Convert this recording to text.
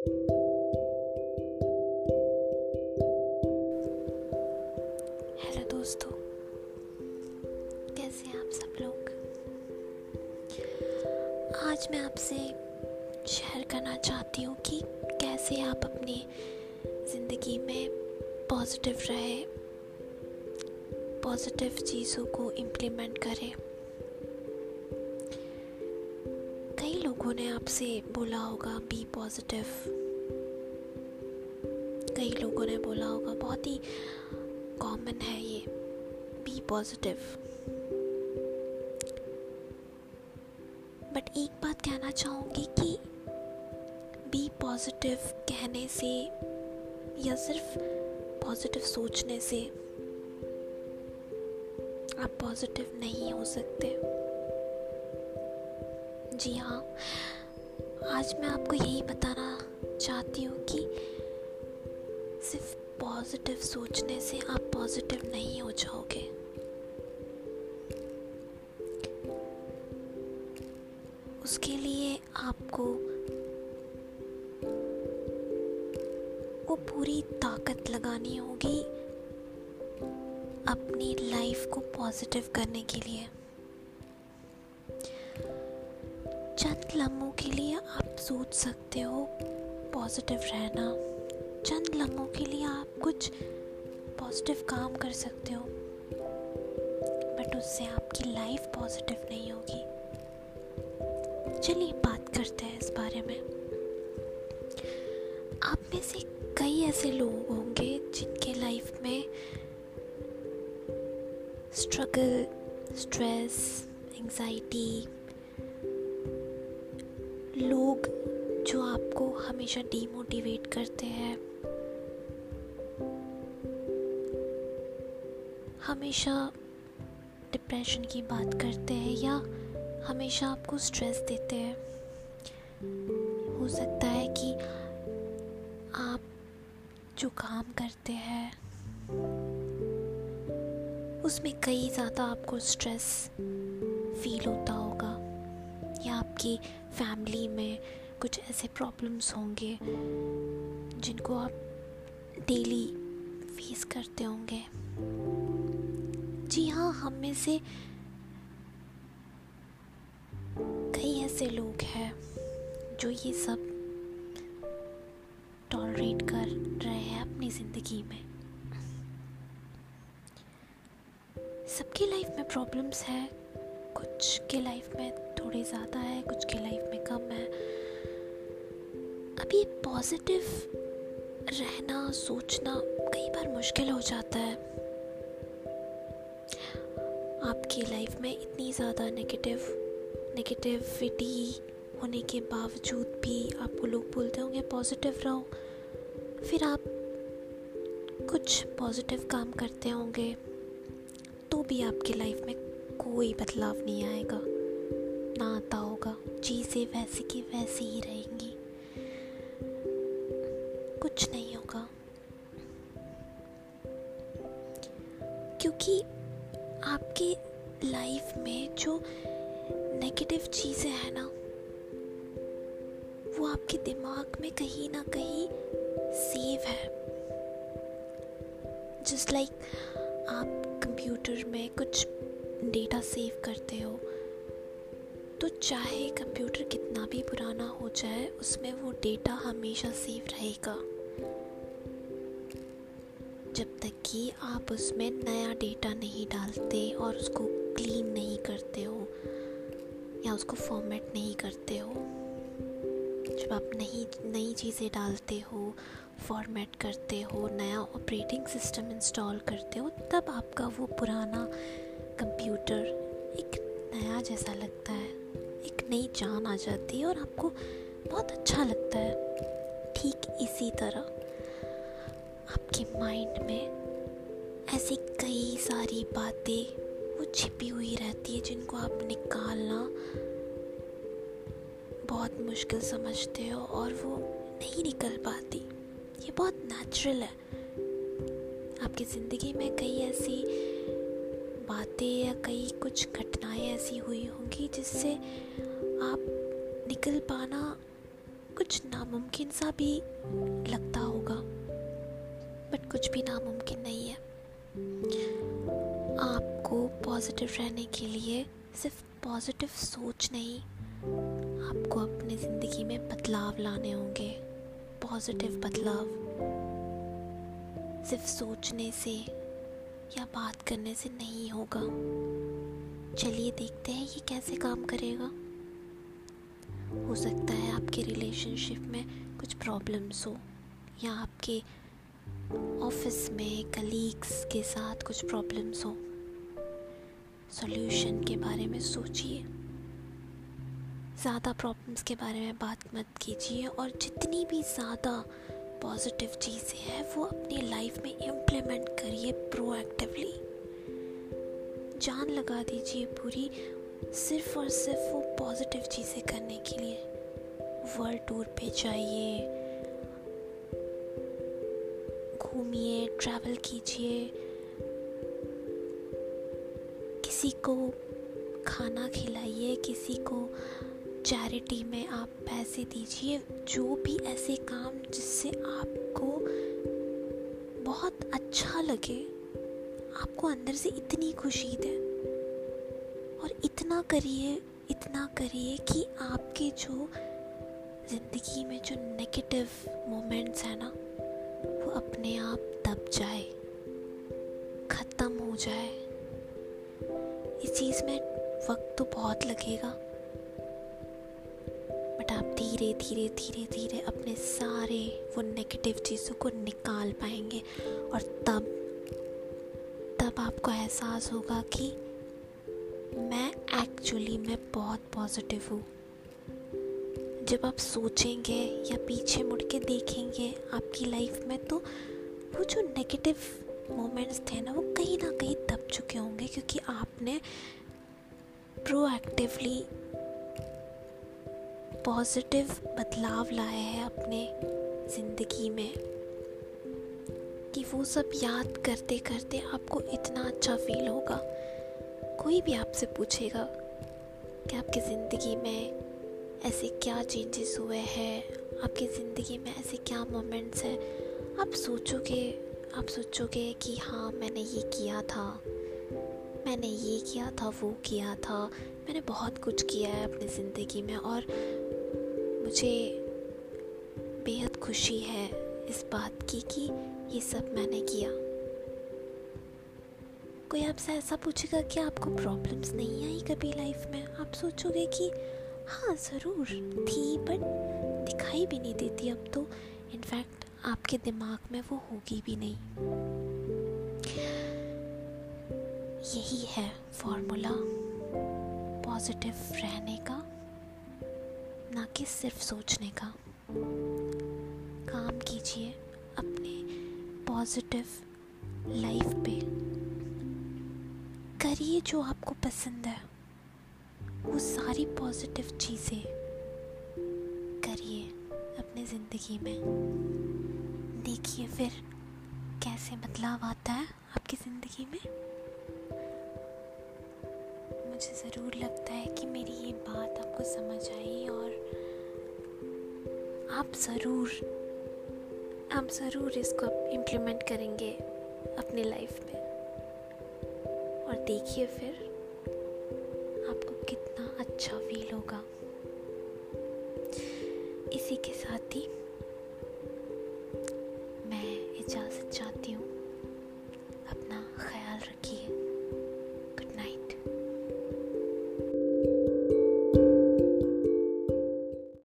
Hello दोस्तों, कैसे हैं आप सब लोग? आज मैं आपसे शेयर करना चाहती हूँ कि कैसे आप अपनी ज़िंदगी में पॉजिटिव रहे पॉजिटिव चीज़ों को इम्प्लीमेंट करें। लोगों ने आपसे बोला होगा बी पॉजिटिव कई लोगों ने बोला होगा, बहुत ही कॉमन है ये बी पॉजिटिव बट एक बात कहना चाहूँगी कि बी पॉजिटिव कहने से या सिर्फ़ पॉजिटिव सोचने से आप पॉजिटिव नहीं हो सकते। जी हाँ। आज मैं आपको यही बताना चाहती हूँ कि सिर्फ़ पॉजिटिव सोचने से आप पॉजिटिव नहीं हो जाओगे। उसके लिए आपको वो पूरी ताकत लगानी होगी अपनी लाइफ को पॉजिटिव करने के लिए। चंद लम्हों के लिए आप सोच सकते हो पॉजिटिव रहना। चंद लम्हों के लिए आप कुछ पॉजिटिव काम कर सकते हो। बट उससे आपकी लाइफ पॉजिटिव नहीं होगी। चलिए बात करते हैं इस बारे में। आप में से कई ऐसे लोग होंगे जिनके लाइफ में स्ट्रगल स्ट्रेस एंजाइटी हमेशा डीमोटिवेट करते हैं। हमेशा डिप्रेशन की बात करते हैं या हमेशा आपको स्ट्रेस देते हैं। हो सकता है कि आप जो काम करते हैं, उसमें कई ज़्यादा आपको स्ट्रेस फील होता होगा या आपकी फैमिली में कुछ ऐसे प्रॉब्लम्स होंगे, जिनको आप डेली फेस करते होंगे। जी हाँ हम में से कई ऐसे लोग हैं, जो ये सब टॉलरेट कर रहे हैं अपनी ज़िंदगी में। सबकी लाइफ में प्रॉब्लम्स है, कुछ के लाइफ में थोड़े ज़्यादा है, कुछ के लाइफ में कम है। अभी पॉजिटिव रहना, सोचना कई बार मुश्किल हो जाता है। आपकी लाइफ में इतनी ज़्यादा नेगेटिव नेगेटिविटी होने के बावजूद भी आपको लोग बोलते होंगे पॉजिटिव रहो। फिर आप कुछ पॉजिटिव काम करते होंगे तो भी आपकी लाइफ में कोई बदलाव नहीं आएगा। ना आता होगा। चीज़ें वैसी की वैसी ही रहेंगी। कुछ नहीं होगा। क्योंकि आपके लाइफ में जो नेगेटिव चीज़ें हैं ना, वो आपके दिमाग में कहीं ना कहीं सेव है। जस्ट लाइक like आप कंप्यूटर में कुछ डेटा सेव करते हो तो चाहे कंप्यूटर कितना भी पुराना हो जाए, उसमें वो डेटा हमेशा सेव रहेगा। जब तक कि आप उसमें नया डेटा नहीं डालते और उसको क्लीन नहीं करते हो, या उसको फॉर्मेट नहीं करते हो, जब आप नई नई चीज़ें डालते हो फॉर्मेट करते हो, नया ऑपरेटिंग सिस्टम इंस्टॉल करते हो, तब आपका वो पुराना कंप्यूटर एक नया जैसा लगता है, एक नई जान आ जाती है और आपको बहुत अच्छा लगता है। ठीक इसी तरह। आपके माइंड में ऐसी कई सारी बातें, वो छिपी हुई रहती है जिनको आप निकालना बहुत मुश्किल समझते हो और वो नहीं निकल पाती। ये बहुत नेचुरल है। आपकी ज़िंदगी में कई ऐसी बातें या कई कुछ घटनाएँ ऐसी हुई होंगी जिससे आप निकल पाना कुछ नामुमकिन सा भी लगता होगा। बट कुछ भी नामुमकिन नहीं है। आपको पॉजिटिव रहने के लिए सिर्फ़ पॉजिटिव सोच नहीं, आपको अपनी ज़िंदगी में बदलाव लाने होंगे। पॉजिटिव बदलाव सिर्फ़ सोचने से या बात करने से नहीं होगा। चलिए देखते हैं ये कैसे काम करेगा। हो सकता है आपके रिलेशनशिप में कुछ प्रॉब्लम्स हो या आपके ऑफ़िस में कलीग्स के साथ कुछ प्रॉब्लम्स हो। सॉल्यूशन के बारे में सोचिए। ज़्यादा प्रॉब्लम्स के बारे में बात मत कीजिए और जितनी भी ज़्यादा पॉजिटिव चीज़ें हैं, वो अपनी लाइफ में इम्प्लीमेंट करिए प्रोएक्टिवली जान लगा दीजिए पूरी, सिर्फ़ और सिर्फ़ वो पॉजिटिव चीज़ें करने के लिए। वर्ल्ड टूर पे जाइए घूमिए ट्रैवल कीजिए। किसी को खाना खिलाइए, किसी को चैरिटी में आप पैसे दीजिए, जो भी ऐसे काम जिससे आपको बहुत अच्छा लगे, आपको अंदर से इतनी खुशी दे। और इतना करिए इतना करिए कि आपके जो ज़िंदगी में जो नेगेटिव मोमेंट्स हैं ना अपने आप दब जाए, ख़त्म हो जाए। इस चीज़ में वक्त तो बहुत लगेगा। बट आप धीरे धीरे धीरे धीरे अपने सारे वो नेगेटिव चीज़ों को निकाल पाएँगे और तब तब आपको एहसास होगा कि मैं एक्चुअली मैं बहुत पॉजिटिव हूँ। जब आप सोचेंगे या पीछे मुड़ के देखेंगे आपकी लाइफ में तो वो जो नेगेटिव मोमेंट्स थे ना, वो कहीं ना कहीं दब चुके होंगे, क्योंकि आपने प्रोएक्टिवली पॉजिटिव बदलाव लाए हैं अपने ज़िंदगी में, कि वो सब याद करते करते आपको इतना अच्छा फील होगा। कोई भी आपसे पूछेगा कि आपकी ज़िंदगी में ऐसे क्या चेंजेस हुए हैं? आपकी ज़िंदगी में ऐसे क्या मोमेंट्स हैं? आप सोचोगे आप सोचोगे कि हाँ मैंने ये किया था। मैंने ये किया था, वो किया था। मैंने बहुत कुछ किया है अपनी ज़िंदगी में और मुझे बेहद खुशी है इस बात की कि ये सब मैंने किया। कोई आपसे ऐसा पूछेगा कि आपको प्रॉब्लम्स नहीं आई कभी लाइफ में? आप सोचोगे कि हाँ ज़रूर। थी बट दिखाई भी नहीं देती अब तो। इनफैक्ट आपके दिमाग में वो होगी भी नहीं। यही है फॉर्मूला पॉजिटिव रहने का, ना कि सिर्फ़ सोचने का। काम कीजिए अपने पॉजिटिव लाइफ पे। करिए जो आपको पसंद है। वो सारी पॉजिटिव चीज़ें करिए अपनी ज़िंदगी में। देखिए फिर कैसे बदलाव आता है आपकी ज़िंदगी में। मुझे ज़रूर लगता है कि मेरी ये बात आपको समझ आई और आप ज़रूर आप ज़रूर इसको इम्प्लीमेंट करेंगे अपनी लाइफ में। और देखिए फिर अच्छा फील होगा। इसी के साथ ही